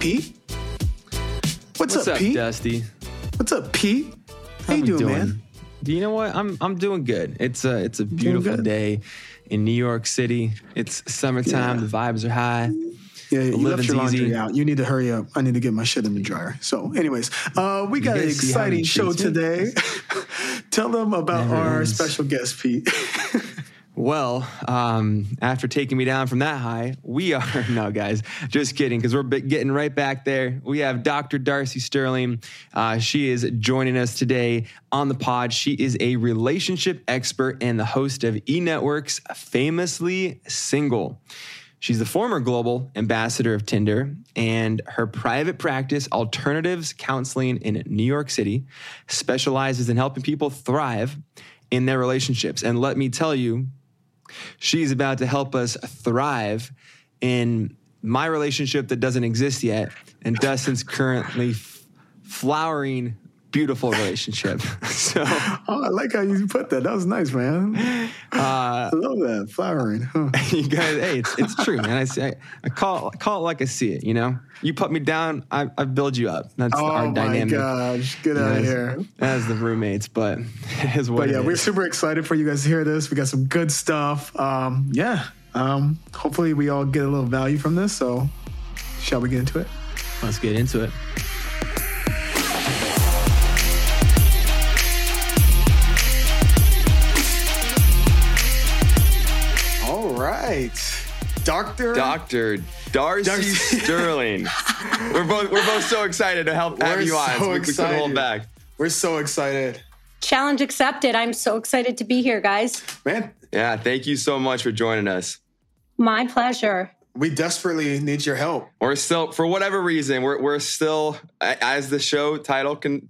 Pete? What's, What's up, up, Pete? Dusty? What's up, Pete? How you we doing, man? Do you know what? I'm I'm doing good. It's a it's a beautiful day in New York City. It's summertime. Yeah. The vibes are high. Yeah, you left your laundry easy. out. You need to hurry up. I need to get my shit in the dryer. So, anyways, uh, we got an guys see how he exciting show today. Tell them about Never our ends. special guest, Pete. Well, um, after taking me down from that high, we are no guys. Just kidding, because we're getting right back there. We have Dr. Darcy Sterling. Uh, she is joining us today on the pod. She is a relationship expert and the host of E Network's Famously Single. She's the former global ambassador of Tinder, and her private practice, Alternatives Counseling in New York City, specializes in helping people thrive in their relationships. And let me tell you, she's about to help us thrive in my relationship that doesn't exist yet, and Dustin's currently f- flowering, beautiful relationship. so, oh, I like how you put that. That was nice, man. uh, I love that. Flowering. Huh. you guys, hey, it's, it's true, man. I say, I call, I call it like I see it. You know, you put me down, I, I build you up. That's Oh, our my dynamic. gosh. Get out of here. as the roommates, but it is what But yeah, it we're super excited for you guys to hear this. We got some good stuff. Um, yeah. Um, hopefully, we all get a little value from this. So, shall we get into it? Let's get into it. Right. Doctor. Dr. Darcy, Darcy. Sterling. we're both we're both so excited to help have We're you on. so So we, we couldn't hold excited. back. We're so excited. Challenge accepted. I'm so excited to be here, guys. Man, Yeah, thank you so much for joining us. My pleasure. we desperately need your help. We're still, for whatever reason, we're we're still, as the show title can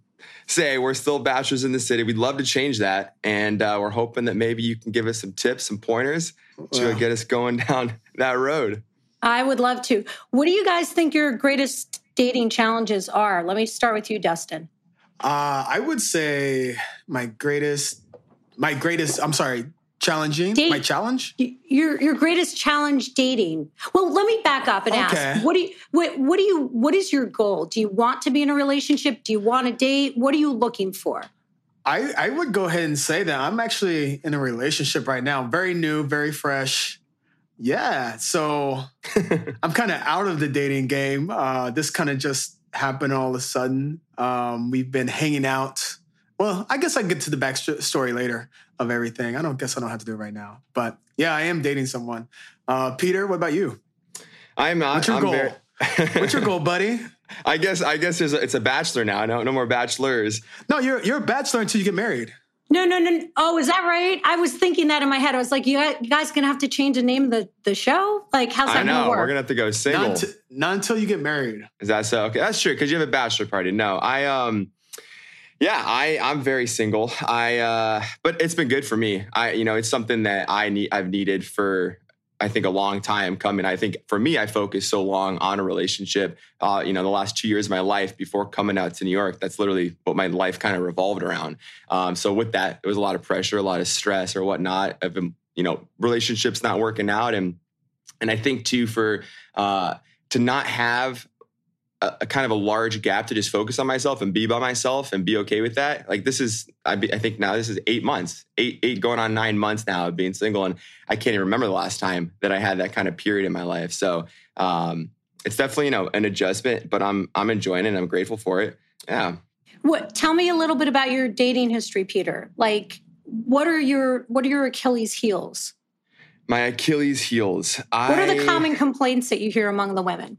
say, we're still bachelors in the city. We'd love to change that, and uh, we're hoping that maybe you can give us some tips, some pointers to Wow. get us going down that road. I would love to. What do you guys think your greatest dating challenges are? Let me start with you, Dustin. Uh, I would say my greatest, my greatest, I'm sorry, challenging, Date- my challenge? Your your greatest challenge dating. Well, let me back up and Okay. ask. What do you what, what do you what is your goal? Do you want to be in a relationship? Do you want to date? What are you looking for? I, I would go ahead and say that I'm actually in a relationship right now, very new, very fresh. Yeah, so I'm kind of out of the dating game. Uh, this kind of just happened all of a sudden. Um, we've been hanging out. Well, I guess I get to the backstory later of everything. I don't guess I don't have to do it right now. But yeah, I am dating someone. Uh, Peter, what about you? I'm not. What's your I'm goal? very- What's your goal, buddy? I guess. I guess there's a, it's a bachelor now. No, no more bachelors. No, you're you're a bachelor until you get married. No, no, no. Oh, is that right? I was thinking that in my head. I was like, you guys- gonna have to change the name of the, the show? Like, how's that I know. gonna work? We're gonna have to go single. Not, until- not until you get married. Is that so? Okay, that's true because you have a bachelor party. No, I um, yeah, I I'm very single. I uh, but it's been good for me. I you know it's something that I need I've needed for I think a long time coming. I think for me, I focused so long on a relationship. Uh, you know, the last two years of my life before coming out to New York, that's literally what my life kind of revolved around. Um, so with that, there was a lot of pressure, a lot of stress, or whatnot. Of you know, relationships not working out, and and I think too for uh, to not have a, a kind of a large gap to just focus on myself and be by myself and be okay with that. Like this is, I, be, I think now this is eight months, eight eight going on nine months now of being single, and I can't even remember the last time that I had that kind of period in my life. So um, it's definitely you know an adjustment, but I'm I'm enjoying it. and I'm grateful for it. Yeah. What? Tell me a little bit about your dating history, Peter. Like, what are your what are your Achilles heels? My Achilles heels. What are the common complaints that you hear among the women?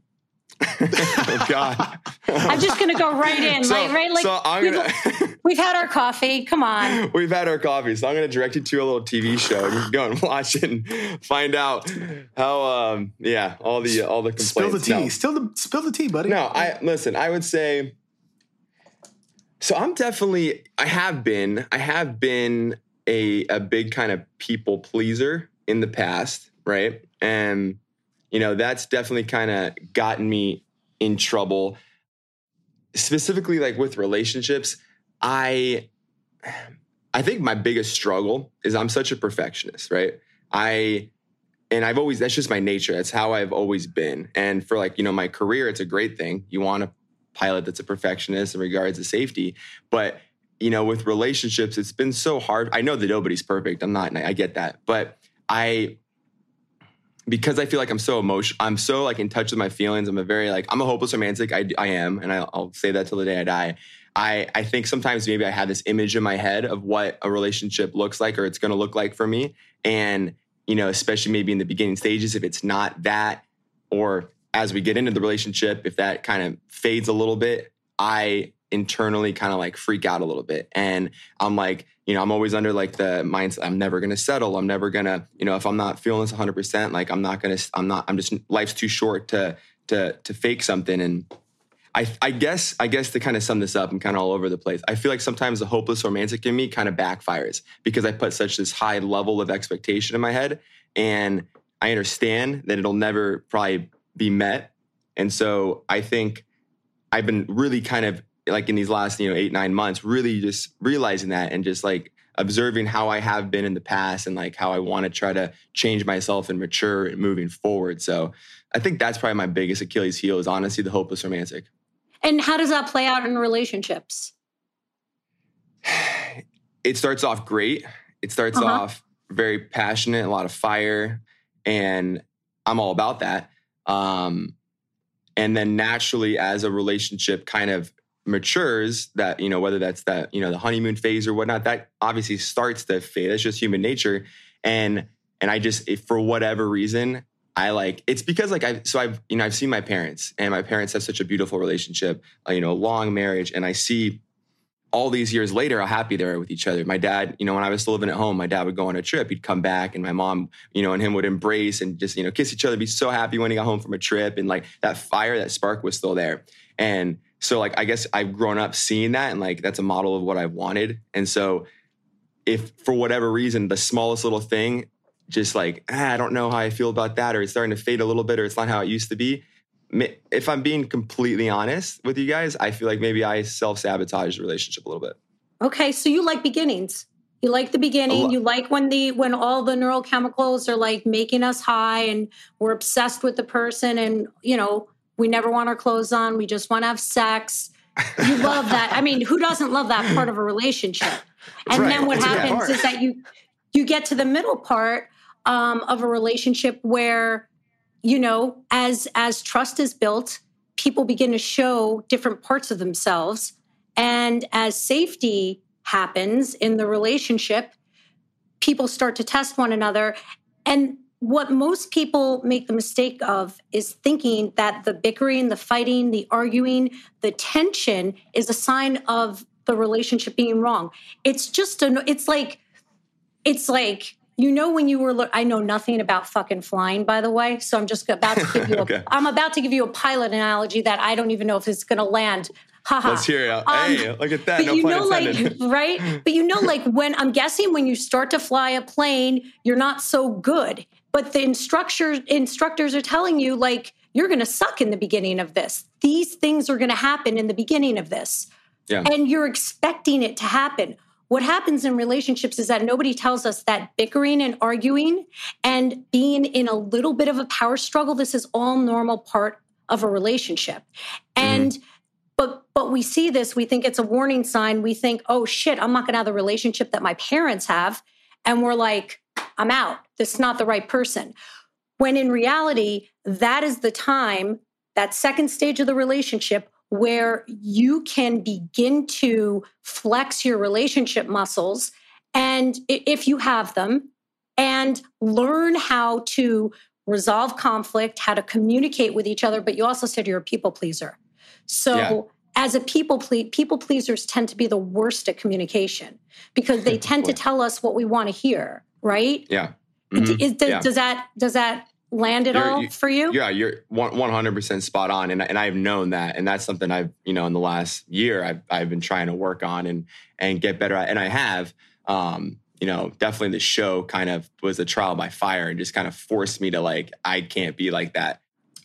oh God. I'm just going to go right in, So- like right, like so I'm we've, gonna- we've had our coffee. Come on. We've had our coffee, so I'm going to direct you to a little TV show. and You can go and watch it and find out how, um, yeah, all the all the complaints. Spill the tea. No. Spill the spill the tea, buddy. No, I listen. I would say. So I'm definitely. I have been. I have been a a big kind of people pleaser in the past, right? And you know that's definitely kind of gotten me in trouble. Specifically, like with relationships, I. I think my biggest struggle is I'm such a perfectionist, right? I and I've always that's just my nature. That's how I've always been. And for like, you know, my career, it's a great thing. You want a pilot that's a perfectionist in regards to safety. But, you know, with relationships, it's been so hard. I know that nobody's perfect. I'm not, I get that. But I because I feel like I'm so emotional, I'm so like in touch with my feelings. I'm a very like I'm a hopeless romantic. I, I am, and I, I'll say that till the day I die. I I think sometimes maybe I have this image in my head of what a relationship looks like or it's going to look like for me, and you know, especially maybe in the beginning stages, if it's not that, or as we get into the relationship, if that kind of fades a little bit, I internally kind of like freak out a little bit. And I'm like, you know, I'm always under like the mindset, I'm never going to settle. I'm never going to, you know, if I'm not feeling this 100%, like I'm not going to, I'm not, I'm just, life's too short to, to, to fake something. And I, I guess, I guess to kind of sum this up, I'm kind of all over the place. I feel like sometimes the hopeless romantic in me kind of backfires because I put such this high level of expectation in my head. And I understand that it'll never probably be met. And so I think I've been really kind of like in these last you know eight nine months really just realizing that and just like observing how i have been in the past and like how i want to try to change myself and mature and moving forward. So i think that's probably my biggest achilles heel is honestly the hopeless romantic. And how does that play out in relationships? It starts off great. It starts uh-huh. off very passionate a lot of fire and i'm all about that. Um, and then naturally as a relationship kind of matures that you know whether that's that you know the honeymoon phase or whatnot that obviously starts to fade that's just human nature. And and i just for whatever reason i like it's because like i so i've you know i've seen my parents and my parents have such a beautiful relationship uh, you know long marriage. And i see all these years later how happy they are with each other. My dad you know when i was still living at home my dad would go on a trip. He'd come back and my mom you know and him would embrace and just you know kiss each other. Be so happy when he got home from a trip. And like that fire that spark was still there. And so like I guess I've grown up seeing that and like that's a model of what I've wanted. And so if for whatever reason the smallest little thing just like ah, I don't know how I feel about that or it's starting to fade a little bit or it's not how it used to be. If I'm being completely honest with you guys, I feel like maybe I self-sabotage the relationship a little bit. Okay, so you like beginnings. You like the beginning. You like when the when all the neurochemicals are like making us high and we're obsessed with the person and you know we never want our clothes on. We just want to have sex. You love that. I mean, who doesn't love that part of a relationship? And right. then what happens is that you you get to the middle part um, of a relationship where you know as as trust is built people begin to show different parts of themselves and as safety happens in the relationship people start to test one another and what most people make the mistake of is thinking that the bickering, the fighting, the arguing, the tension is a sign of the relationship being wrong. It's just a, it's like, it's like, you know, when you were, I know nothing about fucking flying, by the way. So I'm just about to give you, okay. a, I'm about to give you a pilot analogy that I don't even know if it's going to land. Haha. Let's hear it. Um, hey, look at that. But no you know, like, right? But you know, like when I'm guessing when you start to fly a plane, you're not so good but the instructors instructors are telling you like you're going to suck in the beginning of this. These things are going to happen in the beginning of this. Yeah. and you're expecting it to happen. What happens in relationships is that nobody tells us that bickering and arguing and being in a little bit of a power struggle this is all normal part of a relationship. And mm. but but we see this we think it's a warning sign. We think oh shit i'm not going to have the relationship that my parents have. And we're like I'm out. This is not the right person. When in reality, that is the time, that second stage of the relationship, where you can begin to flex your relationship muscles. And if you have them, and learn how to resolve conflict, how to communicate with each other. But you also said you're a people pleaser. So, yeah. as a people ple- people pleasers tend to be the worst at communication because they tend to tell us what we want to hear right? Yeah. Mm-hmm. Is, does, yeah. does that does that land at you're, all for you? Yeah, you're one hundred percent spot on, and and I've known that, and that's something I've you know in the last year I've I've been trying to work on and and get better at, and I have. Um, you know, definitely the show kind of was a trial by fire and just kind of forced me to like I can't be like that.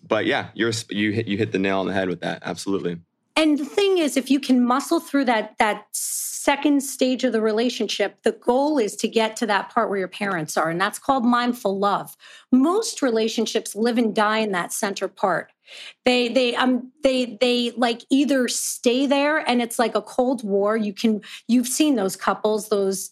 But yeah, you're you hit you hit the nail on the head with that. Absolutely. And the thing is, if you can muscle through that that second stage of the relationship, the goal is to get to that part where your parents are, and that's called mindful love. Most relationships live and die in that center part. They they um they they like either stay there and it's like a cold war. You can you've seen those couples, those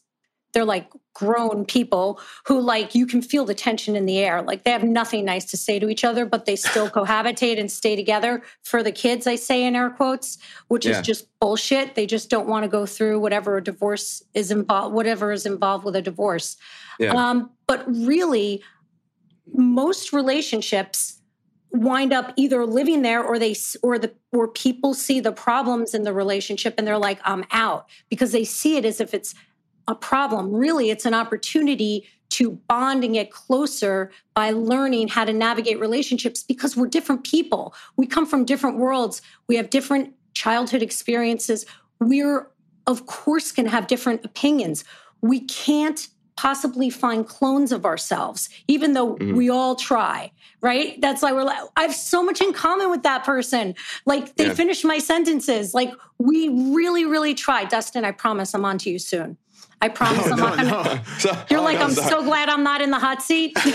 they're like grown people who like you can feel the tension in the air like they have nothing nice to say to each other but they still cohabitate and stay together for the kids i say in air quotes which yeah. is just bullshit they just don't want to go through whatever a divorce is involved whatever is involved with a divorce yeah. um, but really most relationships wind up either living there or they or the or people see the problems in the relationship and they're like i'm out because they see it as if it's a problem. Really, it's an opportunity to bond and get closer by learning how to navigate relationships because we're different people. We come from different worlds. We have different childhood experiences. We're, of course, going to have different opinions. We can't possibly find clones of ourselves, even though mm-hmm. we all try, right? That's like we're like, I have so much in common with that person. Like they yeah. finish my sentences. Like we really, really try. Dustin, I promise I'm on to you soon. I promise. I'm not gonna, no. you're oh, like, I'm sorry. so glad I'm not in the hot seat.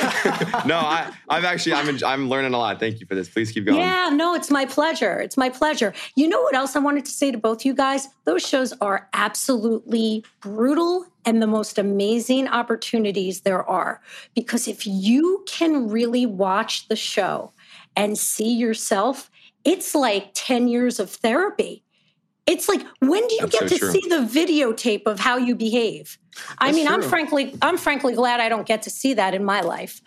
no, I, I've actually, I'm, I'm learning a lot. Thank you for this. Please keep going. Yeah, no, it's my pleasure. It's my pleasure. You know what else I wanted to say to both you guys? Those shows are absolutely brutal and the most amazing opportunities there are. Because if you can really watch the show and see yourself, it's like 10 years of therapy it's like when do you That's get so to true. see the videotape of how you behave? I mean, true. I'm frankly I'm frankly glad I don't get to see that in my life.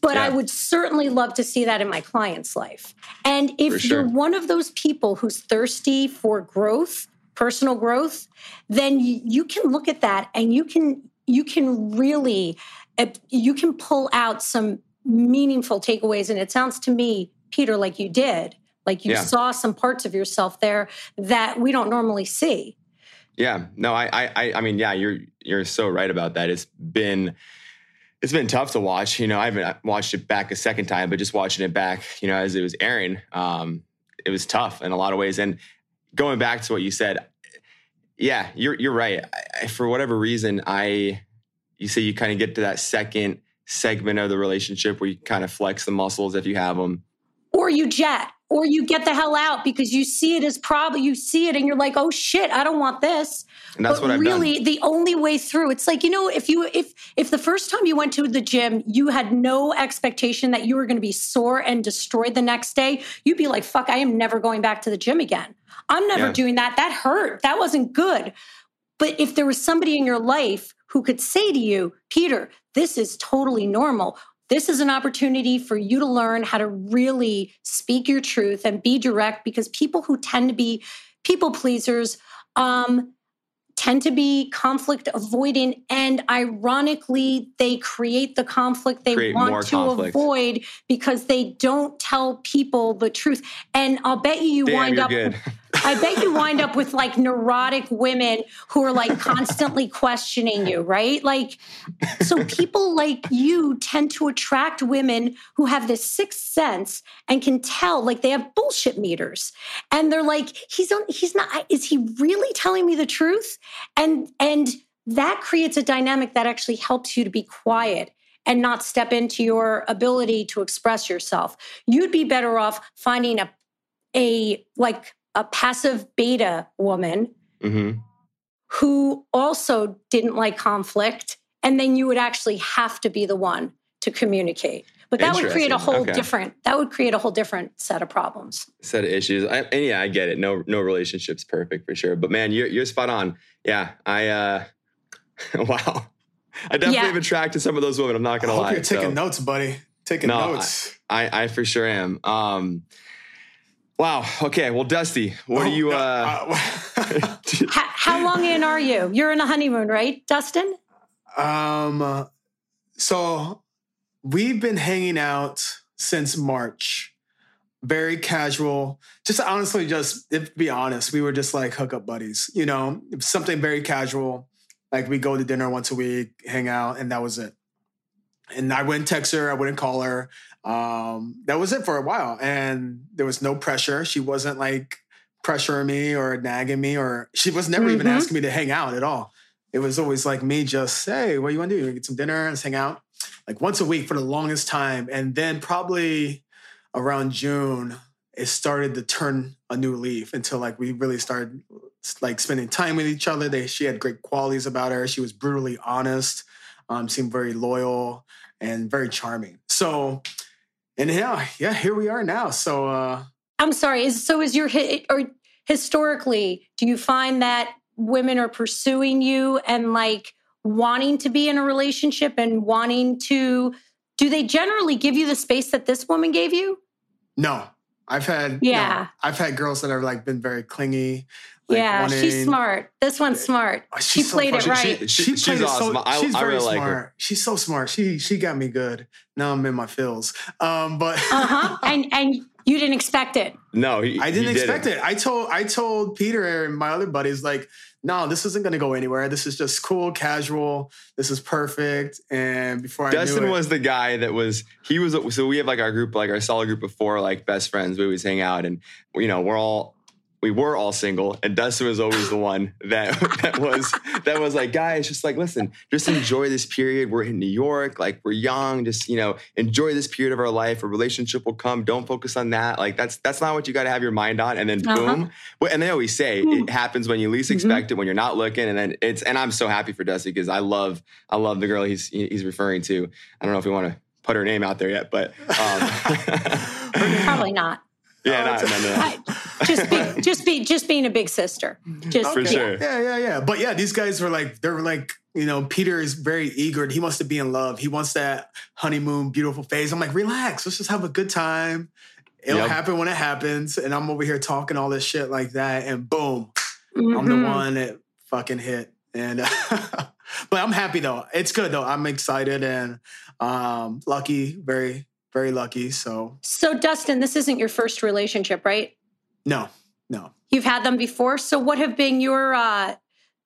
But yeah. I would certainly love to see that in my client's life. And if sure. you're one of those people who's thirsty for growth, personal growth, then you, you can look at that and you can you can really uh, you can pull out some meaningful takeaways and it sounds to me Peter like you did like you yeah. saw some parts of yourself there that we don't normally see. Yeah. No, I, I, I mean, yeah, you're, you're so right about that. It's been, it's been tough to watch. You know, I haven't watched it back a second time, but just watching it back, you know, as it was airing, um, it was tough in a lot of ways. And going back to what you said, yeah, you're you're right. I, for whatever reason, I you say you kind of get to that second segment of the relationship where you kind of flex the muscles if you have them, or you jet or you get the hell out because you see it as probably you see it and you're like, oh shit, I don't want this. And that's but what I've really done. the only way through. It's like you know, if you if if the first time you went to the gym, you had no expectation that you were going to be sore and destroyed the next day, you'd be like, fuck, I am never going back to the gym again. I'm never yeah. doing that. That hurt. That wasn't good. But if there was somebody in your life who could say to you, Peter, this is totally normal this is an opportunity for you to learn how to really speak your truth and be direct because people who tend to be people pleasers um, tend to be conflict avoiding and ironically they create the conflict they create want to conflict. avoid because they don't tell people the truth and i'll bet you you Damn, wind up good. I bet you wind up with like neurotic women who are like constantly questioning you, right? Like, so people like you tend to attract women who have this sixth sense and can tell, like, they have bullshit meters, and they're like, he's on, he's not. Is he really telling me the truth? And and that creates a dynamic that actually helps you to be quiet and not step into your ability to express yourself. You'd be better off finding a a like a passive beta woman mm-hmm. who also didn't like conflict. And then you would actually have to be the one to communicate. But that would create a whole okay. different that would create a whole different set of problems. Set of issues. I, and yeah, I get it. No no relationship's perfect for sure. But man, you're you're spot on. Yeah. I uh wow. I definitely yeah. have attracted some of those women. I'm not gonna I lie. You're taking so. notes, buddy. Taking no, notes. I, I, I for sure am. Um Wow. Okay. Well, Dusty, what oh, are you? Uh... how, how, long in are you? You're in a honeymoon, right, Dustin? Um. So we've been hanging out since March. Very casual. Just honestly, just if to be honest, we were just like hookup buddies. You know, something very casual. Like we go to dinner once a week, hang out, and that was it. And I wouldn't text her. I wouldn't call her um, that was it for a while. And there was no pressure. She wasn't like pressuring me or nagging me, or she was never even Mhm. asking me to hang out at all. It was always like me just, hey, what do you want to do? You want to get some dinner, let's hang out. Like once a week for the longest time. And then probably around June, it started to turn a new leaf until like we really started like spending time with each other. They, she had great qualities about her. She was brutally honest, um, seemed very loyal and very charming. So, and yeah, yeah, here we are now. So, uh, I'm sorry. Is so is your or historically, do you find that women are pursuing you and like wanting to be in a relationship and wanting to do they generally give you the space that this woman gave you? no, I've had, no, Yeah. I've had girls that have like been very clingy. like, yeah, she's smart. This one's smart. Oh, She so played it right. She, She, she, played she's it awesome. so. I, she's I very really like smart. her. She's so smart. She she got me good. Now I'm in my feels. Um, but Uh-huh. and and you didn't expect it. No, he, I didn't he expect it. I told I told Peter and my other buddies like, no, this isn't going to go anywhere. This is just cool, casual. This is perfect. And before I Dustin was the guy that was he was so we have like our group like our solid group of four like best friends we always hang out and you know we're all we were all single and Dustin was always the one that that was that was like guys just like listen just enjoy this period. We're in New York like we're young. Just you know enjoy this period of our life. A relationship will come. Don't focus on that. Like that's that's not what you got to have your mind on. And then Uh-huh. boom and they always say it happens when you least Mhm. expect it when you're not looking. And then it's and I'm so happy for Dusty because I love I love the girl he's he's referring to. I don't know if we want to put her name out there yet but um Probably not. Yeah Oh, no, it's- no, no, no. I, just be just be just being a big sister. Just For yeah. sure. Yeah, yeah, yeah. But yeah, these guys were like, they were like, you know, Peter is very eager. He wants to be in love. He wants that honeymoon, beautiful phase. I'm like, relax. Let's just have a good time. It'll Yep. happen when it happens. And I'm over here talking all this shit like that. And boom, I'm the Mhm. one that fucking hit. And but I'm happy though. It's good though. I'm excited and um lucky, very, very lucky. So So Dustin, this isn't your first relationship, right? no, no. You've had them before. So what have been your uh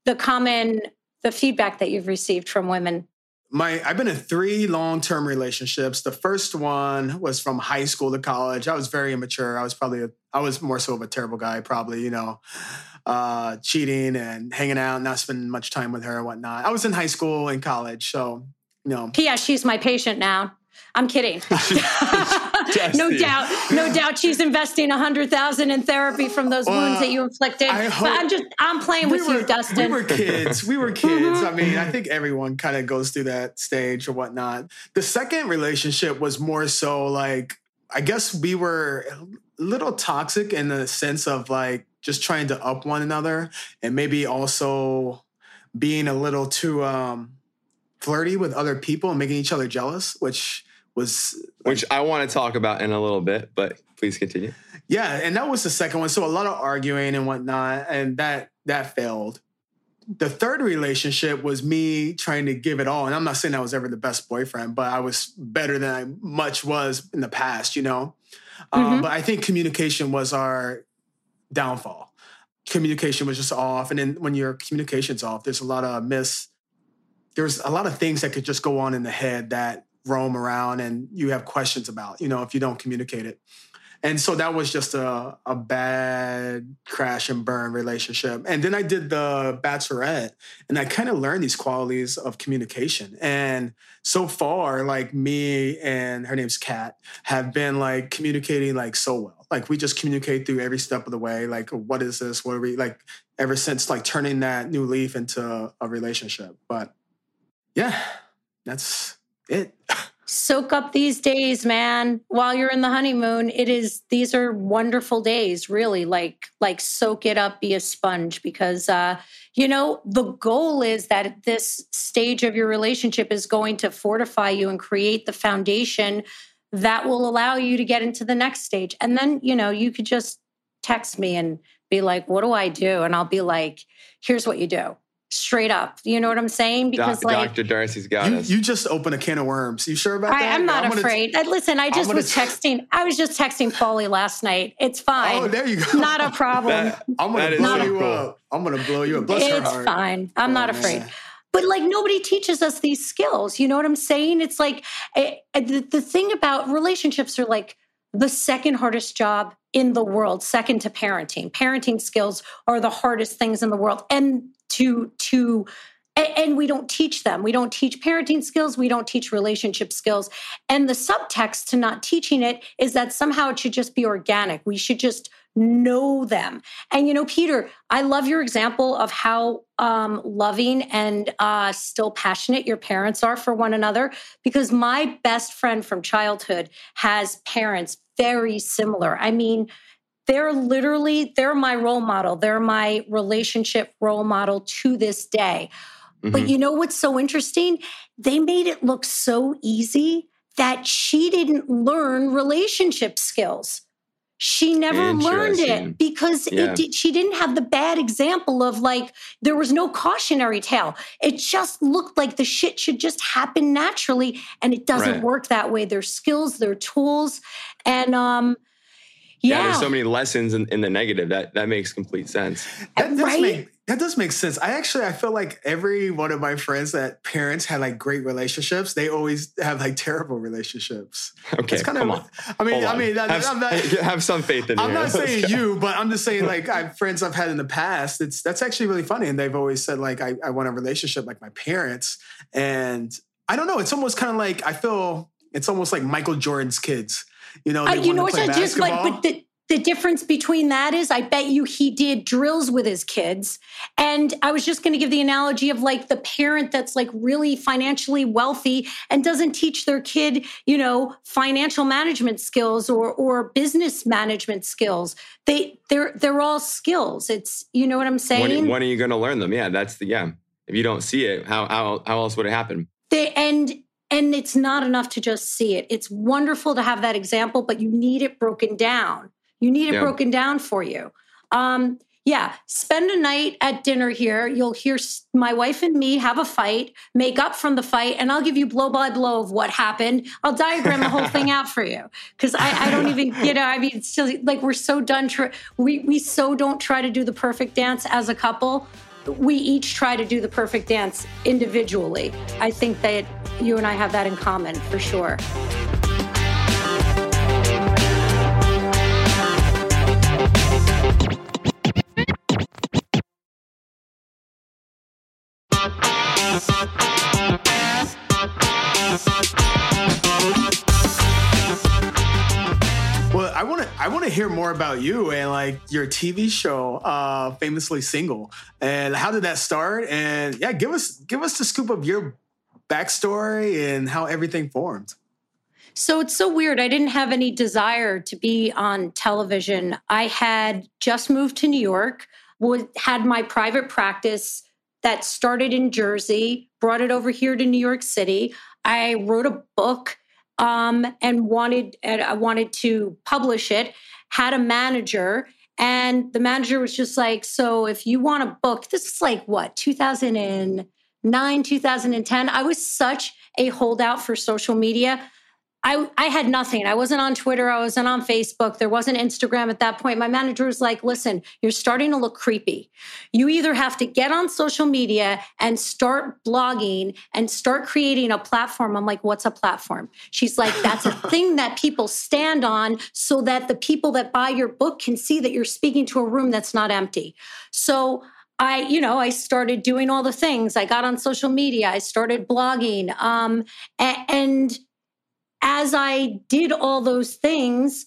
the common the feedback that you've received from women? my I've been in three long-term relationships. The first one was from high school to college. I was very immature. I was probably a, I was more so of a terrible guy, probably, you know, uh, cheating and hanging out, not spending much time with her and whatnot. I was in high school and college, so you know. Yeah, she's my patient now. I'm kidding. no doubt, no doubt she's investing a hundred thousand in therapy from those Well, wounds that you inflicted. I but I'm just I'm playing with were, you, Dustin. We were kids. We were kids. I mean, I think everyone kind of goes through that stage or whatnot. The second relationship was more so like, I guess we were a little toxic in the sense of like just trying to up one another and maybe also being a little too um, flirty with other people and making each other jealous, which was which I want to talk about in a little bit but please continue Yeah, and that was the second one. So a lot of arguing and whatnot, and that that failed. The third relationship was me trying to give it all, and I'm not saying I was ever the best boyfriend, but I was better than I much was in the past, you know. Um, Mhm. but I think communication was our downfall. Communication was just off, and then when your communication's off, there's a lot of miss. There's a lot of things that could just go on in the head that roam around, and you have questions about, you know, if you don't communicate it. And so that was just a, a bad crash and burn relationship. And then I did the Bachelorette and I kind of learned these qualities of communication. And so far, like me and her name's Kat have been like communicating like so well. Like we just communicate through every step of the way. Like, what is this? What are we like ever since like turning that new leaf into a relationship? But yeah, that's it. soak up these days man. While you're in the honeymoon it is these are wonderful days really. Like like soak it up be a sponge because uh you know the goal is that this stage of your relationship is going to fortify you and create the foundation that will allow you to get into the next stage. And then you know you could just text me and be like what do i do? And i'll be like here's what you do straight up you know what i'm saying because Doc- like Dr. Darcy's got You, us you just open a can of worms. You sure about I, that? I'm not gonna- afraid. Uh, Listen, I just was t- texting. I was just texting Paulie last night. It's fine. Oh, there you go. not a problem. That- I'm gonna blow so you cool. up. I'm gonna blow you up. Bless her it's heart. fine. I'm Oh, not man. afraid. But like nobody teaches us these skills. You know what I'm saying? It's like eh, eh, the, the thing about relationships are like the second hardest job in the world, second to parenting. Parenting skills are the hardest things in the world. And to, to, and we don't teach them. We don't teach parenting skills. We don't teach relationship skills. And the subtext to not teaching it is that somehow it should just be organic. We should just know them. And you know, Peter, I love your example of how um, loving and uh, still passionate your parents are for one another. Because my best friend from childhood has parents very similar. I mean, they're literally they're my role model. They're my relationship role model to this day. Mm-hmm. But you know what's so interesting? They made it look so easy that she didn't learn relationship skills. She never learned it because yeah. it did, she didn't have the bad example of like there was no cautionary tale. It just looked like the shit should just happen naturally, and it doesn't right. work that way. Their skills, their tools, and um, yeah. yeah. there's so many lessons in, in, the negative that that makes complete sense. That does right? make that does make sense. I actually I feel like every one of my friends that parents had like great relationships, they always have like terrible relationships. Okay, it's kind come of, on. I mean, I mean, have, I'm not, have some faith in. I'm not saying you, but I'm just saying like I have friends I've had in the past. It's that's actually really funny, and they've always said like I, I want a relationship like my parents, and I don't know. It's almost kind of like I feel it's almost like Michael Jordan's kids you know, uh, you know what's just like, but the, the difference between that is I bet you he did drills with his kids. And I was just going to give the analogy of like the parent that's like really financially wealthy and doesn't teach their kid, you know, financial management skills or or business management skills. They they're they're all skills. It's you know what I'm saying? When, when are you going to learn them? Yeah, that's the yeah. If you don't see it, how how how else would it happen? They and and it's not enough to just see it. It's wonderful to have that example, but you need it broken down. You need it yeah. broken down for you. Um, yeah, spend a night at dinner here. You'll hear my wife and me have a fight, make up from the fight, and I'll give you blow by blow of what happened. I'll diagram the whole thing out for you because I, I, don't even, you know, I mean, it's still like we're so done. Tr- we we so don't try to do the perfect dance as a couple. We each try to do the perfect dance individually. I think that you and I have that in common for sure. Well, I want to hear more about you and like your TV show, uh, famously single, and how did that start? And yeah, give us give us the scoop of your backstory and how everything formed. So it's so weird. I didn't have any desire to be on television. I had just moved to New York, had my private practice that started in Jersey, brought it over here to New York City. I wrote a book um, and wanted and I wanted to publish it. Had a manager, and the manager was just like, "So if you want a book, this is like what 2009, 2010. I was such a holdout for social media. I, I had nothing. I wasn't on Twitter. I wasn't on Facebook. There wasn't Instagram at that point. My manager was like, listen, you're starting to look creepy. You either have to get on social media and start blogging and start creating a platform. I'm like, what's a platform? She's like, that's a thing that people stand on so that the people that buy your book can see that you're speaking to a room that's not empty. So I, you know, I started doing all the things. I got on social media. I started blogging. Um, and as I did all those things,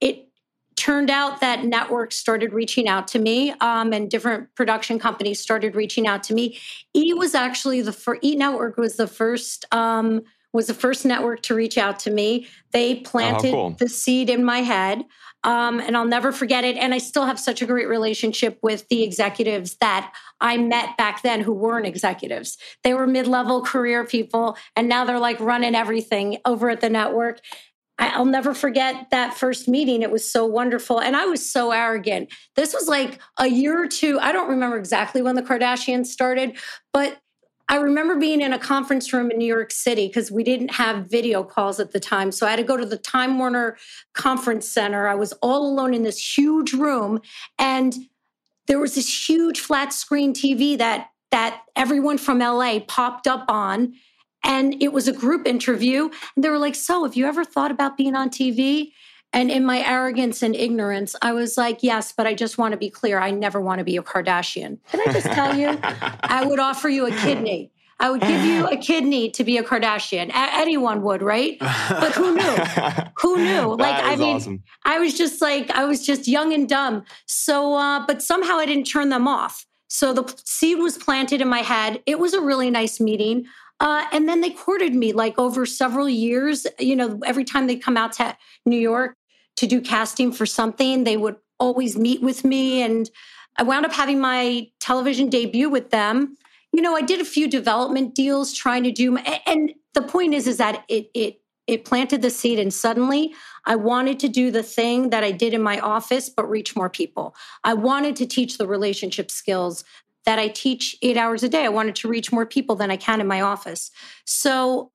it turned out that networks started reaching out to me um, and different production companies started reaching out to me. E was actually the first e network was the first um, was the first network to reach out to me. They oh, planted oh, cool. the seed in my head um, and I'll never forget it. And I still have such a great relationship with the executives that I met back then who weren't executives. They were mid level career people, and now they're like running everything over at the network. I'll never forget that first meeting. It was so wonderful. And I was so arrogant. This was like a year or two. I don't remember exactly when the Kardashians started, but I remember being in a conference room in New York City because we didn't have video calls at the time. So I had to go to the Time Warner Conference Center. I was all alone in this huge room and there was this huge flat screen TV that that everyone from LA popped up on and it was a group interview and they were like, "So, have you ever thought about being on TV?" And in my arrogance and ignorance, I was like, yes, but I just want to be clear. I never want to be a Kardashian. Can I just tell you? I would offer you a kidney. I would give you a kidney to be a Kardashian. A- anyone would, right? But who knew? who knew? Like, I mean, awesome. I was just like, I was just young and dumb. So, uh, but somehow I didn't turn them off. So the seed was planted in my head. It was a really nice meeting. Uh, and then they courted me like over several years. You know, every time they come out to New York to do casting for something, they would always meet with me. And I wound up having my television debut with them you know, I did a few development deals trying to do, and the point is, is that it it it planted the seed, and suddenly I wanted to do the thing that I did in my office, but reach more people. I wanted to teach the relationship skills that I teach eight hours a day. I wanted to reach more people than I can in my office. So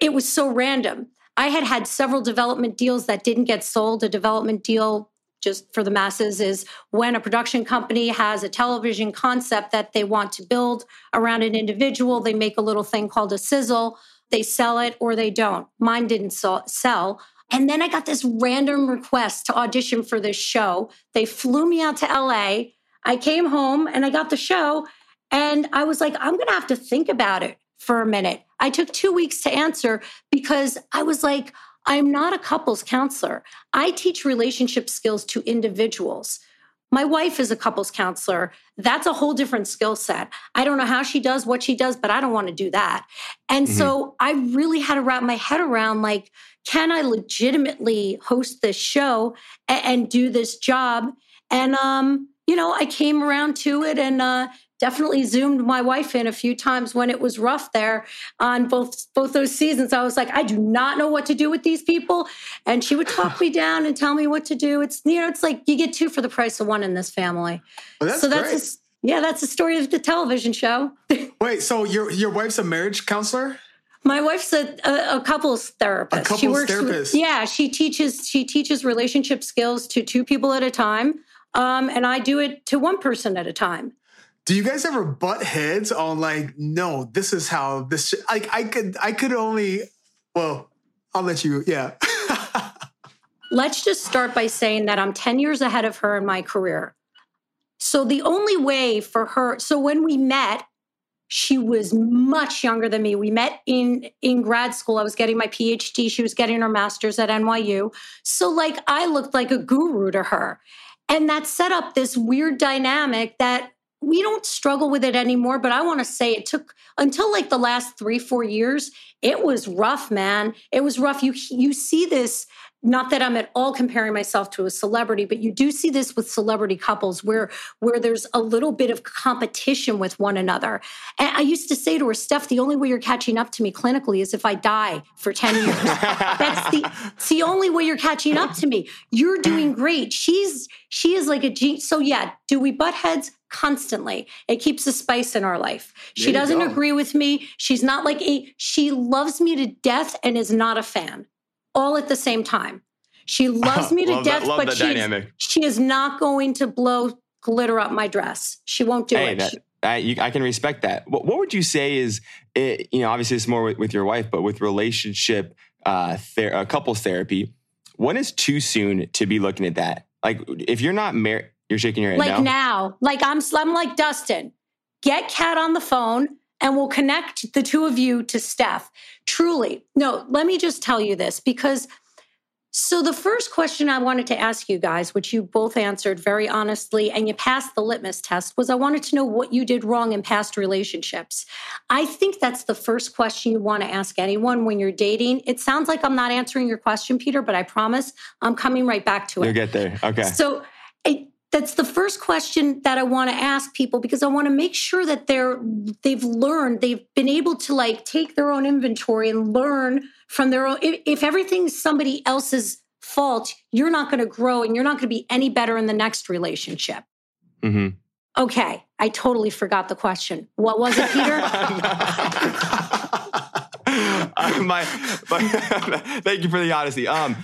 it was so random. I had had several development deals that didn't get sold. A development deal just for the masses is when a production company has a television concept that they want to build around an individual, they make a little thing called a sizzle. They sell it or they don't. Mine didn't sell. And then I got this random request to audition for this show. They flew me out to LA. I came home and I got the show. And I was like, I'm going to have to think about it for a minute. I took two weeks to answer because I was like, I'm not a couples counselor. I teach relationship skills to individuals. My wife is a couples counselor. That's a whole different skill set. I don't know how she does what she does, but I don't want to do that. And mm-hmm. so I really had to wrap my head around like, can I legitimately host this show and, and do this job? And um, you know, I came around to it and uh, definitely zoomed my wife in a few times when it was rough there on both both those seasons. I was like, I do not know what to do with these people, and she would talk me down and tell me what to do. It's you know, it's like you get two for the price of one in this family. Well, that's so that's a, yeah, that's the story of the television show. Wait, so your your wife's a marriage counselor? My wife's a, a, a couples therapist. A couples she works therapist. With, yeah, she teaches she teaches relationship skills to two people at a time, um, and I do it to one person at a time. Do you guys ever butt heads on like, no, this is how this sh-? like I could I could only well, I'll let you, yeah. Let's just start by saying that I'm 10 years ahead of her in my career. So the only way for her, so when we met, she was much younger than me. We met in in grad school. I was getting my PhD. She was getting her master's at NYU. So like I looked like a guru to her. And that set up this weird dynamic that we don't struggle with it anymore but i want to say it took until like the last 3 4 years it was rough man. It was rough. You you see this not that i'm at all comparing myself to a celebrity but you do see this with celebrity couples where where there's a little bit of competition with one another and i used to say to her steph the only way you're catching up to me clinically is if i die for 10 years that's the it's the only way you're catching up to me you're doing great she's she is like a G. so yeah do we butt heads constantly. It keeps the spice in our life. She doesn't go. agree with me. She's not like a, she loves me to death and is not a fan all at the same time. She loves me to death, but she she is not going to blow glitter up my dress. She won't do hey, it. That, I, you, I, can respect that. What, what, would you say is, it, you know, obviously it's more with, with your wife, but with relationship, uh, ther- uh, couples therapy, when is too soon to be looking at that? Like, if you're not married, you're shaking your head. Like now. now. Like I'm I'm like Dustin. Get Kat on the phone and we'll connect the two of you to Steph. Truly. No, let me just tell you this because so the first question I wanted to ask you guys, which you both answered very honestly and you passed the litmus test, was I wanted to know what you did wrong in past relationships. I think that's the first question you want to ask anyone when you're dating. It sounds like I'm not answering your question, Peter, but I promise I'm coming right back to it. You'll get there. Okay. So that's the first question that I want to ask people because I want to make sure that they're they've learned, they've been able to like take their own inventory and learn from their own if, if everything's somebody else's fault, you're not going to grow and you're not going to be any better in the next relationship. Mm-hmm. Okay, I totally forgot the question. What was it, Peter? uh, my, my thank you for the honesty. Um,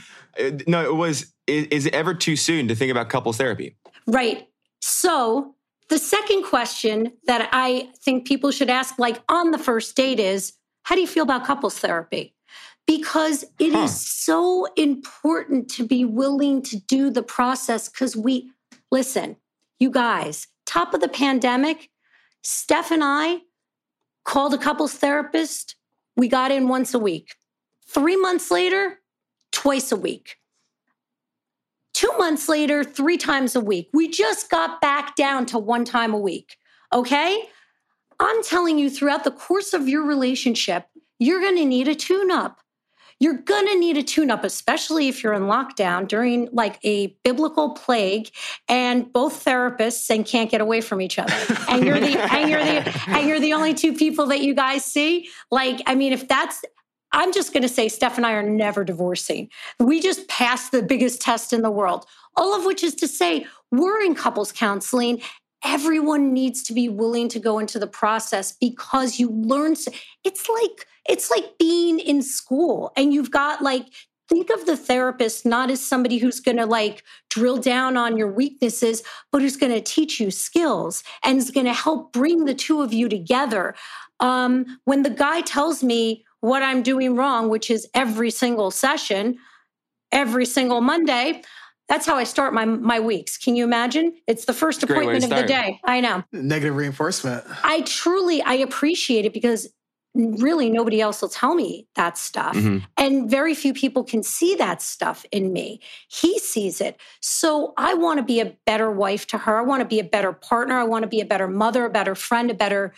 no, it was. Is, is it ever too soon to think about couples therapy? Right. So the second question that I think people should ask, like on the first date, is how do you feel about couples therapy? because it huh. is so important to be willing to do the process because we listen you guys top of the pandemic steph and i called a couples therapist we got in once a week three months later twice a week two months later three times a week we just got back down to one time a week okay i'm telling you throughout the course of your relationship you're going to need a tune up you're going to need a tune up, especially if you're in lockdown during like a biblical plague and both therapists and can't get away from each other. And you're the, and you're the, and you're the only two people that you guys see. Like, I mean, if that's, I'm just going to say Steph and I are never divorcing. We just passed the biggest test in the world. All of which is to say, we're in couples counseling everyone needs to be willing to go into the process because you learn it's like it's like being in school and you've got like think of the therapist not as somebody who's going to like drill down on your weaknesses but who's going to teach you skills and is going to help bring the two of you together um, when the guy tells me what i'm doing wrong which is every single session every single monday that's how I start my my weeks. Can you imagine? It's the first appointment of the day. I know. Negative reinforcement. I truly I appreciate it because really nobody else will tell me that stuff. Mm-hmm. And very few people can see that stuff in me. He sees it. So I want to be a better wife to her. I want to be a better partner. I want to be a better mother, a better friend, a better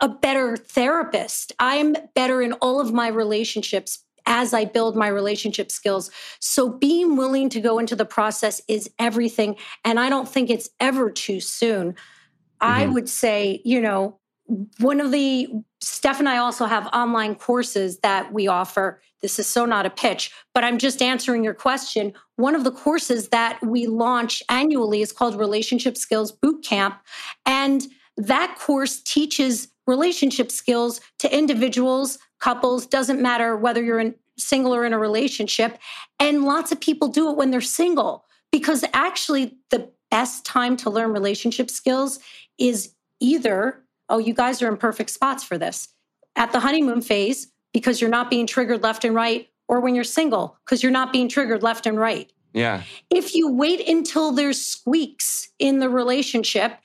a better therapist. I'm better in all of my relationships as I build my relationship skills. So being willing to go into the process is everything. And I don't think it's ever too soon. Mm-hmm. I would say, you know, one of the Steph and I also have online courses that we offer. This is so not a pitch, but I'm just answering your question. One of the courses that we launch annually is called Relationship Skills Bootcamp. And that course teaches relationship skills to individuals, couples, doesn't matter whether you're in single or in a relationship. And lots of people do it when they're single because actually the best time to learn relationship skills is either, oh, you guys are in perfect spots for this at the honeymoon phase because you're not being triggered left and right, or when you're single because you're not being triggered left and right. Yeah. If you wait until there's squeaks in the relationship,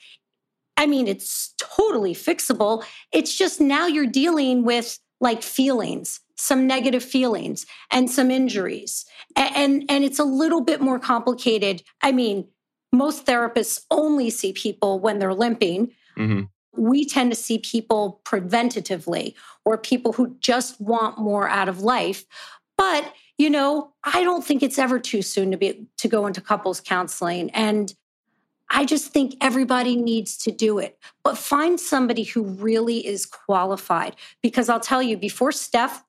I mean, it's totally fixable. It's just now you're dealing with like feelings, some negative feelings and some injuries. And, and, and it's a little bit more complicated. I mean, most therapists only see people when they're limping. Mm-hmm. We tend to see people preventatively or people who just want more out of life. But, you know, I don't think it's ever too soon to be to go into couples counseling. And I just think everybody needs to do it, but find somebody who really is qualified. Because I'll tell you, before Steph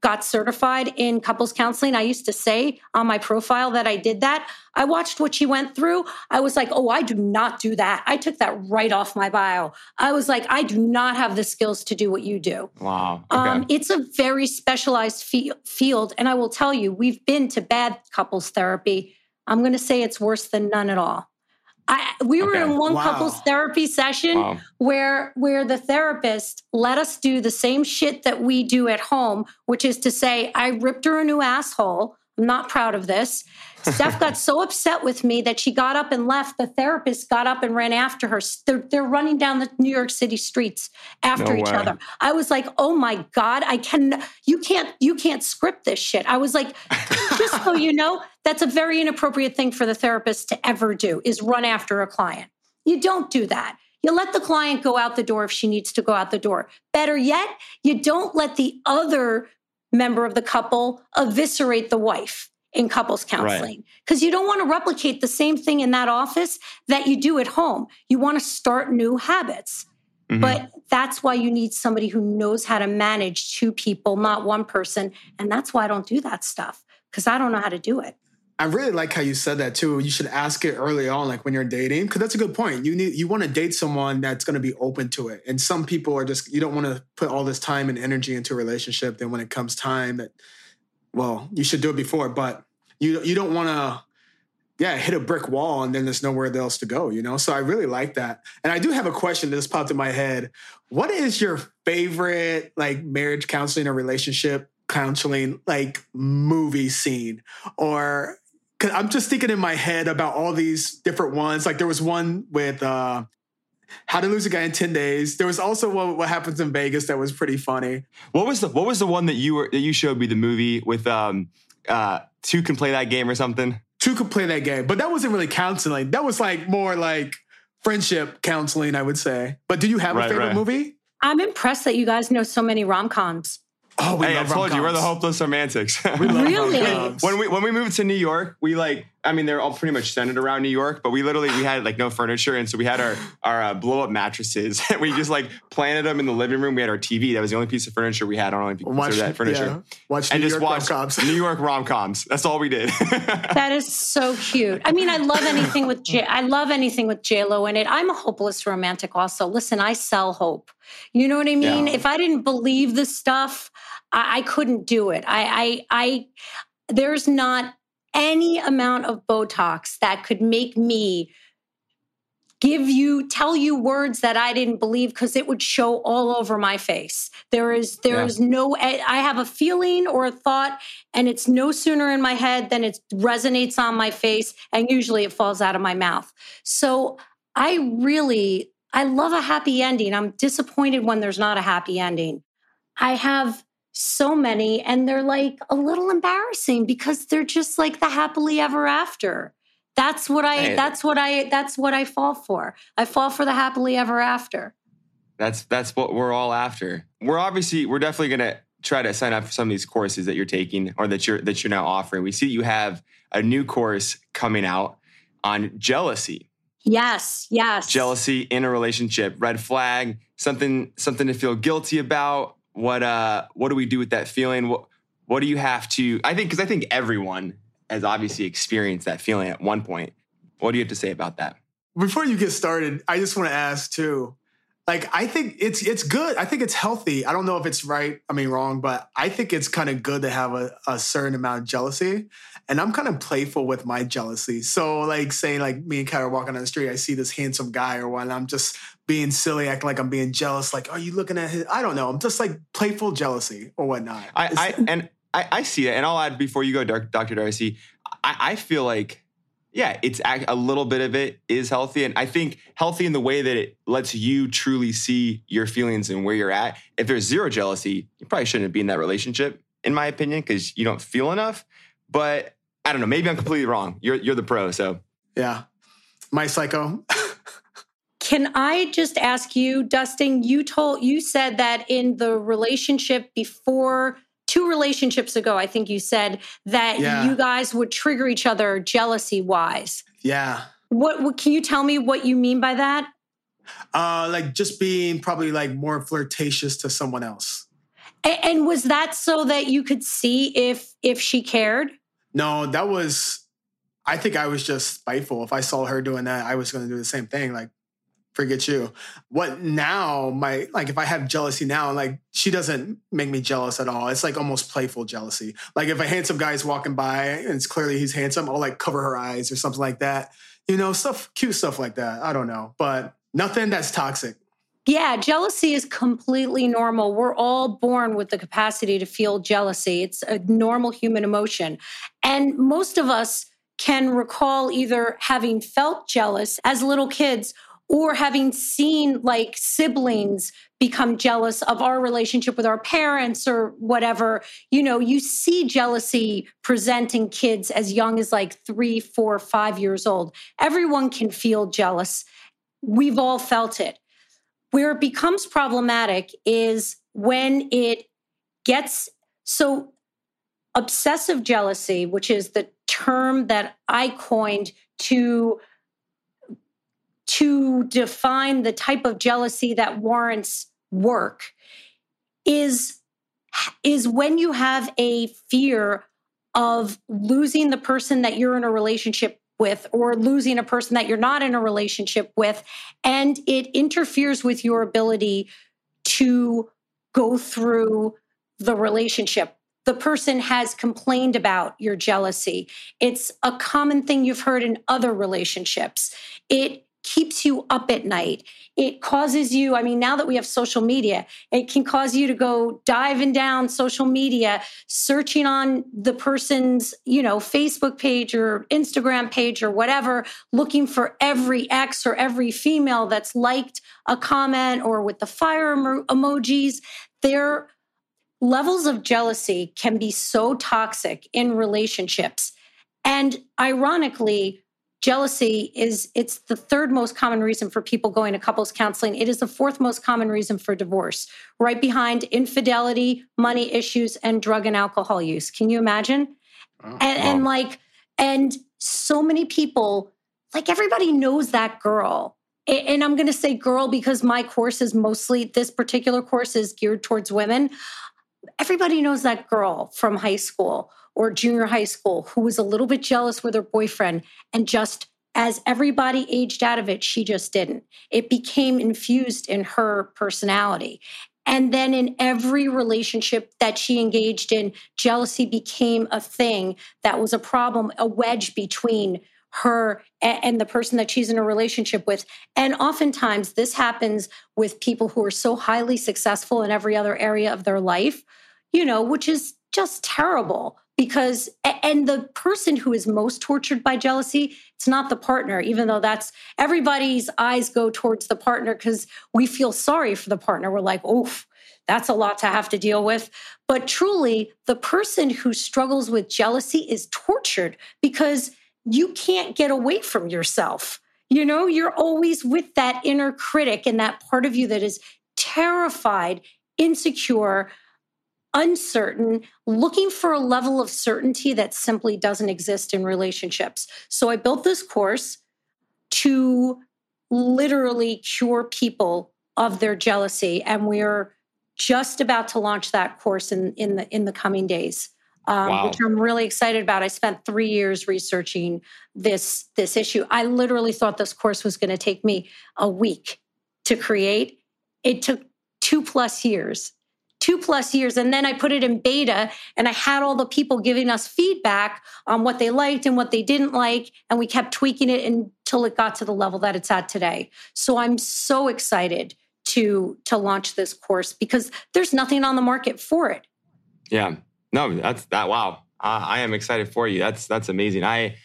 got certified in couples counseling, I used to say on my profile that I did that. I watched what she went through. I was like, oh, I do not do that. I took that right off my bio. I was like, I do not have the skills to do what you do. Wow. Okay. Um, it's a very specialized fe- field. And I will tell you, we've been to bad couples therapy. I'm going to say it's worse than none at all. I, we were okay. in one wow. couples therapy session wow. where where the therapist let us do the same shit that we do at home, which is to say, I ripped her a new asshole. I'm not proud of this. Steph got so upset with me that she got up and left. The therapist got up and ran after her. They're, they're running down the New York City streets after no each way. other. I was like, "Oh my god, I can you can't you can't script this shit." I was like, just so you know, that's a very inappropriate thing for the therapist to ever do is run after a client. You don't do that. You let the client go out the door if she needs to go out the door. Better yet, you don't let the other member of the couple eviscerate the wife in couples counseling because right. you don't want to replicate the same thing in that office that you do at home. You want to start new habits. Mm-hmm. But that's why you need somebody who knows how to manage two people, not one person. And that's why I don't do that stuff because I don't know how to do it. I really like how you said that too. You should ask it early on, like when you're dating, because that's a good point. You need you want to date someone that's going to be open to it. And some people are just you don't want to put all this time and energy into a relationship. Then when it comes time that, well, you should do it before, but you you don't want to, yeah, hit a brick wall and then there's nowhere else to go. You know. So I really like that. And I do have a question that just popped in my head. What is your favorite like marriage counseling or relationship counseling like movie scene or cause I'm just thinking in my head about all these different ones. Like there was one with uh how to lose a guy in 10 days. There was also one what happens in Vegas that was pretty funny. What was the what was the one that you were that you showed me the movie with um uh two can play that game or something? Two could play that game, but that wasn't really counseling. That was like more like friendship counseling, I would say. But do you have Right, a favorite right. movie? I'm impressed that you guys know so many rom coms. Oh, we hey, I love told you we're the hopeless romantics. We love Really? rom-coms. when we when we moved to New York, we like I mean they're all pretty much centered around New York, but we literally we had like no furniture, and so we had our our uh, blow up mattresses. we just like planted them in the living room. We had our TV. That was the only piece of furniture we had. I don't know if you watch that furniture. yeah, watch And New just York watch rom-coms. New York rom coms. That's all we did. That is so cute. I mean, I love anything with J. I love anything with J Lo in it. I'm a hopeless romantic. Also, listen, I sell hope. You know what I mean? Yeah. If I didn't believe the stuff, I, I couldn't do it. I, I, I, there's not any amount of Botox that could make me give you tell you words that I didn't believe because it would show all over my face. There is there Yeah. is no I have a feeling or a thought and it's no sooner in my head than it resonates on my face and usually it falls out of my mouth. So I really I love a happy ending. I'm disappointed when there's not a happy ending. I have so many and they're like a little embarrassing because they're just like the happily ever after. That's what I that's what I that's what I fall for. I fall for the happily ever after. that's that's what we're all after. We're obviously we're definitely gonna try to sign up for some of these courses that you're taking or that you're that you're now offering. We see you have a new course coming out on jealousy. Yes, yes. jealousy in a relationship red flag something something to feel guilty about what uh what do we do with that feeling what what do you have to i think because i think everyone has obviously experienced that feeling at one point what do you have to say about that Before you get started, I just want to ask too. Like, I think it's it's good. I think it's healthy. I don't know if it's right. I mean, wrong, but I think it's kind of good to have a, a certain amount of jealousy. And I'm kind of playful with my jealousy. So, like, saying like me and Kat are walking down the street, I see this handsome guy or and I'm just being silly, acting like I'm being jealous. Like, are you looking at his? I don't know. I'm just like playful jealousy or whatnot. i i and I, I see it and i'll add before you go dr darcy i, I feel like yeah, it's a little bit of it is healthy. And I think healthy in the way that it lets you truly see your feelings and where you're at. If there's zero jealousy, you probably shouldn't be in that relationship, in my opinion, because you don't feel enough. But I don't know. Maybe I'm completely wrong. You're, you're the pro. So yeah, my psycho. Can I just ask you, Dustin? You told you said that in the relationship before two relationships ago, I think you said that Yeah. you guys would trigger each other jealousy wise. yeah. What, what can you tell me what you mean by that? Uh, like just being probably like more flirtatious to someone else. A- and was that so that you could see if if she cared? No, that was. I think I was just spiteful. If I saw her doing that, I was going to do the same thing. Like, forget you. What now? My like, if I have jealousy now, like she doesn't make me jealous at all. It's like almost playful jealousy. Like if a handsome guy is walking by and it's clearly he's handsome, I'll like cover her eyes or something like that. You know, stuff, cute stuff like that. I don't know, but nothing that's toxic. Yeah, jealousy is completely normal. We're all born with the capacity to feel jealousy. It's a normal human emotion. And most of us can recall either having felt jealous as little kids or having seen like siblings become jealous of our relationship with our parents or whatever. You know, you see jealousy presenting kids as young as like three, four, five years old. Everyone can feel jealous. We've all felt it. Where it becomes problematic is when it gets so obsessive jealousy, which is the term that I coined to to define the type of jealousy that warrants work is is when you have a fear of losing the person that you're in a relationship with or losing a person that you're not in a relationship with and it interferes with your ability to go through the relationship. The person has complained about your jealousy. It's a common thing you've heard in other relationships. It keeps you up at night. It causes you, I mean, now that we have social media, it can cause you to go diving down social media, searching on the person's, you know, Facebook page or Instagram page or whatever, looking for every ex or every female that's liked a comment or with the fire emo- emojis. Their levels of jealousy can be so toxic in relationships. And ironically, jealousy is it's the third most common reason for people going to couples counseling. It is the fourth most common reason for divorce right behind infidelity money issues and drug and alcohol use. Can you imagine? Oh, and, wow. and like and so many people like everybody knows that girl. And i'm going to say girl because my course is mostly this particular course is geared towards women. Everybody knows that girl from high school or junior high school who was a little bit jealous with her boyfriend and just as everybody aged out of it, she just didn't. It became infused in her personality. And then in every relationship that she engaged in, jealousy became a thing that was a problem, a wedge between her and the person that she's in a relationship with. And oftentimes, this happens with people who are so highly successful in every other area of their life, you know, which is just terrible because and the person who is most tortured by jealousy it's not the partner even though that's everybody's eyes go towards the partner because we feel sorry for the partner. We're like oof that's a lot to have to deal with. But truly the person who struggles with jealousy is tortured because you can't get away from yourself. You know you're always with that inner critic and that part of you that is terrified insecure uncertain, looking for a level of certainty that simply doesn't exist in relationships. So I built this course to literally cure people of their jealousy and we're just about to launch that course in in the in the coming days. Um, wow. which I'm really excited about. I spent three years researching this this issue. I literally thought this course was going to take me a week to create. It took two plus years two plus years. And then I put it in beta and I had all the people giving us feedback on what they liked and what they didn't like. And we kept tweaking it until it got to the level that it's at today. So I'm so excited to to launch this course because there's nothing on the market for it. Yeah. No, that's that wow. Uh, I am excited for you. That's that's amazing. I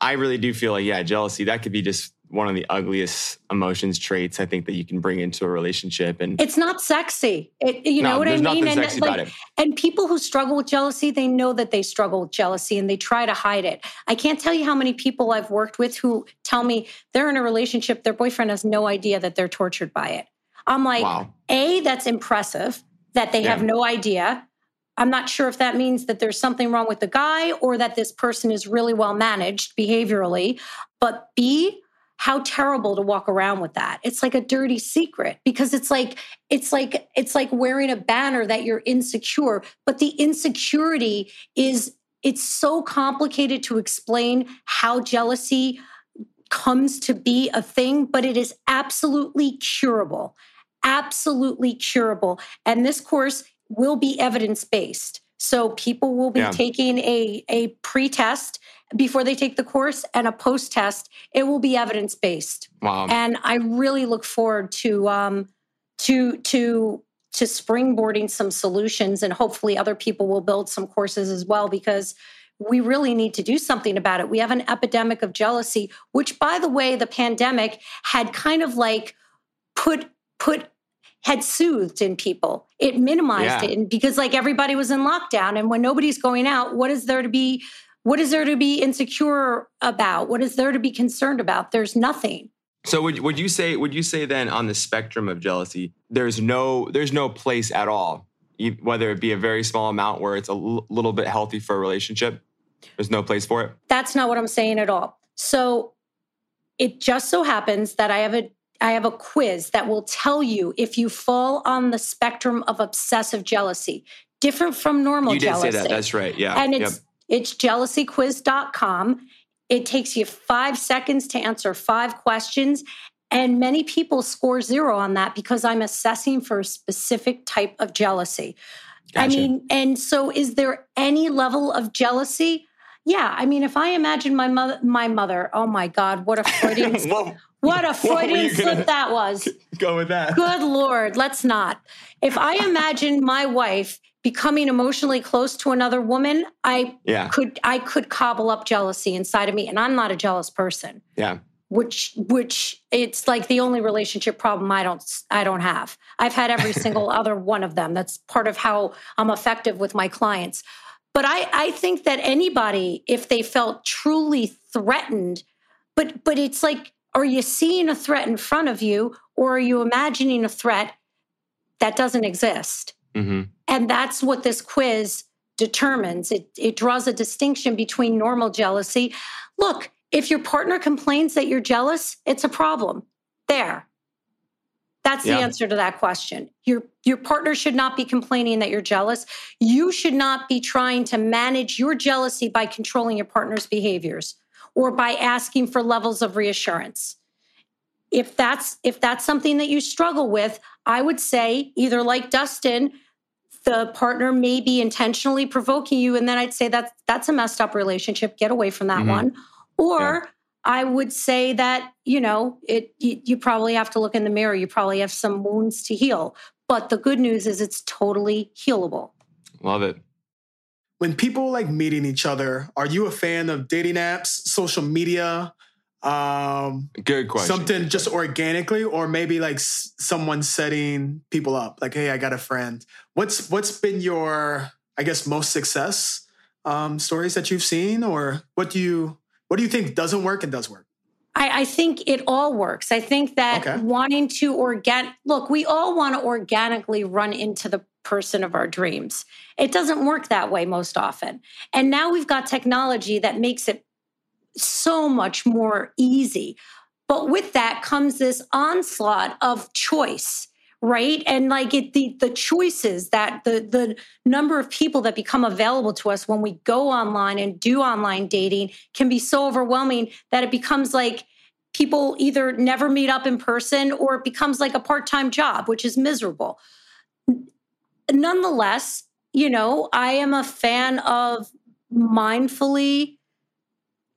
I really do feel like yeah, jealousy that could be just one of the ugliest emotions traits I think that you can bring into a relationship and it's not sexy it, you no, know what I mean and, like, and people who struggle with jealousy they know that they struggle with jealousy and they try to hide it I can't tell you how many people I've worked with who tell me they're in a relationship their boyfriend has no idea that they're tortured by it I'm like wow. a that's impressive that they yeah. have no idea I'm not sure if that means that there's something wrong with the guy or that this person is really well managed behaviorally. But B, how terrible to walk around with that. It's like a dirty secret because it's like it's like it's like wearing a banner that you're insecure but the insecurity is it's so complicated to explain how jealousy comes to be a thing but it is absolutely curable absolutely curable. And this course will be evidence based so people will be yeah. taking a a pre-test before they take the course and a post test. It will be evidence based. Wow. And I really look forward to um, to to to springboarding some solutions, and hopefully other people will build some courses as well because we really need to do something about it. We have an epidemic of jealousy, which, by the way, the pandemic had kind of like put put had soothed in people. It minimized yeah. it because like everybody was in lockdown and when nobody's going out, what is there to be what is there to be insecure about? What is there to be concerned about? There's nothing. So would would you say would you say then on the spectrum of jealousy, there's no there's no place at all, whether it be a very small amount where it's a l- little bit healthy for a relationship. There's no place for it. That's not what I'm saying at all. So it just so happens that I have a I have a quiz that will tell you if you fall on the spectrum of obsessive jealousy, different from normal you did jealousy. say that. That's right. Yeah. And it's yep it's jealousyquiz.com. It takes you five seconds to answer five questions. And many people score zero on that because I'm assessing for a specific type of jealousy. Gotcha. I mean, and so is there any level of jealousy? Yeah, I mean, if I imagine my mother, my mother, oh my God, what a Freudian, What a Freudian slip that was. Go with that. Good Lord, let's not. If I imagine my wife becoming emotionally close to another woman, I Yeah. could I could cobble up jealousy inside of me. And I'm not a jealous person. Yeah. Which which it's like the only relationship problem I don't I don't have. I've had every single other one of them. That's part of how I'm effective with my clients. But I, I think that anybody, if they felt truly threatened, but but it's like, are you seeing a threat in front of you, or are you imagining a threat that doesn't exist? hmm And that's what this quiz determines. It, it draws a distinction between normal jealousy. Look, if your partner complains that you're jealous, it's a problem. There. That's the Yeah. answer to that question. Your your partner should not be complaining that you're jealous. You should not be trying to manage your jealousy by controlling your partner's behaviors or by asking for levels of reassurance. If that's if that's something that you struggle with, I would say either like Dustin, the partner may be intentionally provoking you and then I'd say that that's a messed up relationship. Get away from that Mhm. one. Or I would say that, you know, it you, you probably have to look in the mirror. You probably have some wounds to heal. But the good news is it's totally healable. Love it. When people like meeting each other, are you a fan of dating apps, social media, um, Good question. something just organically, or maybe like s- someone setting people up? Like, hey, I got a friend. What's what's been your, I guess, most success um, stories that you've seen, or what do you what do you think doesn't work and does work? I, I think it all works. I think that Okay. wanting to organ look, we all want to organically run into the person of our dreams. It doesn't work that way most often. And now we've got technology that makes it so much more easy. But with that comes this onslaught of choice, right? And like it the the choices that the the number of people that become available to us when we go online and do online dating can be so overwhelming that it becomes like people either never meet up in person or it becomes like a part-time job, which is miserable. Nonetheless, you know, I am a fan of mindfully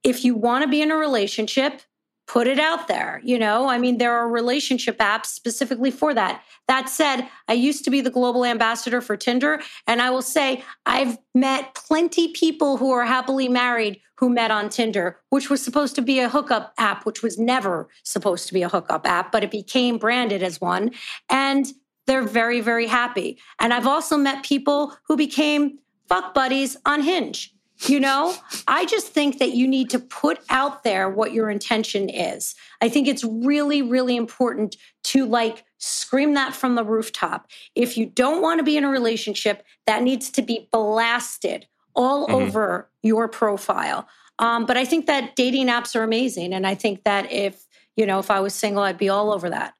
if you want to be in a relationship, put it out there. You know, I mean, there are relationship apps specifically for that. That said, I used to be the global ambassador for Tinder, and I will say I've met plenty people who are happily married who met on Tinder, which was supposed to be a hookup app, which was never supposed to be a hookup app, but it became branded as one. And they're very, very happy. And I've also met people who became fuck buddies on Hinge. You know, I just think that you need to put out there what your intention is. I think it's really, really important to like scream that from the rooftop. If you don't want to be in a relationship, that needs to be blasted all Mhm. over your profile. Um, but I think that dating apps are amazing. And I think that if, you know, if I was single, I'd be all over that.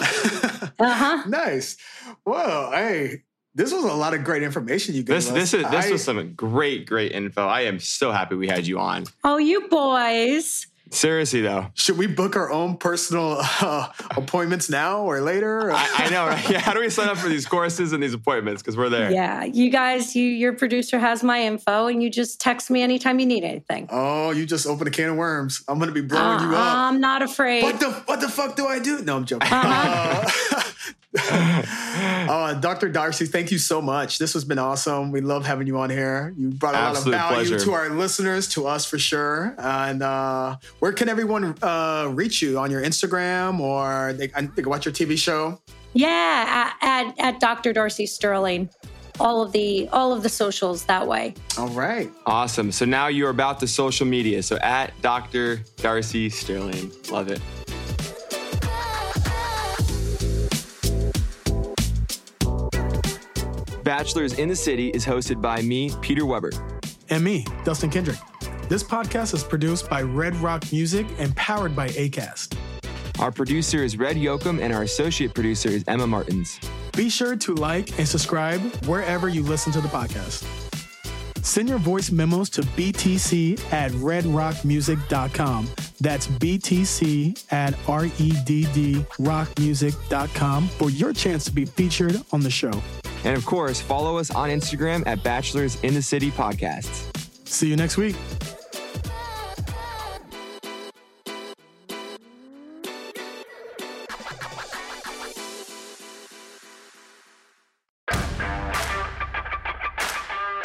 Uh huh. nice. Well, hey, this was a lot of great information you gave This us. this is this I- was some great great info. I am so happy we had you on. Oh, you boys. Seriously though, Should we book our own personal uh, appointments now or later? I, I know. Right? Yeah, how do we sign up for these courses and these appointments? Because we're there. Yeah, you guys, you your producer has my info, and you just text me anytime you need anything. oh, you just opened a can of worms. I'm gonna be blowing you Uh, up. I'm not afraid. What the what the fuck do I do? No, I'm joking. Uh-huh. Uh, uh, Dr. Darcy, thank you so much. This has been awesome. We love having you on here. You brought a Absolute lot of value pleasure. to our listeners, to us for sure. And uh, where can everyone uh, reach you on your Instagram or they, they can watch your TV show? yeah, at, at at Dr. Darcy Sterling, all of the all of the socials that way. All right. Awesome. So now you're about the social media. So at Dr. Darcy Sterling. Love it. Bachelors in the City is hosted by me, Peter Weber. And me, Dustin Kendrick. This podcast is produced by Red Rock Music and powered by ACAST. Our producer is Red Yoakum, and our associate producer is Emma Martins. Be sure to like and subscribe wherever you listen to the podcast. Send your voice memos to btc at redrockmusic.com. That's btc at E R-E-D-D rockmusic.com for your chance to be featured on the show. And of course, follow us on Instagram at Bachelors in the City Podcasts. See you next week.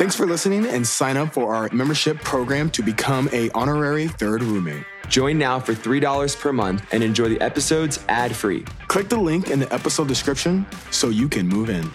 Thanks for listening and sign up for our membership program to become a honorary third roommate. Join now for $3 per month and enjoy the episodes ad free. Click the link in the episode description so you can move in.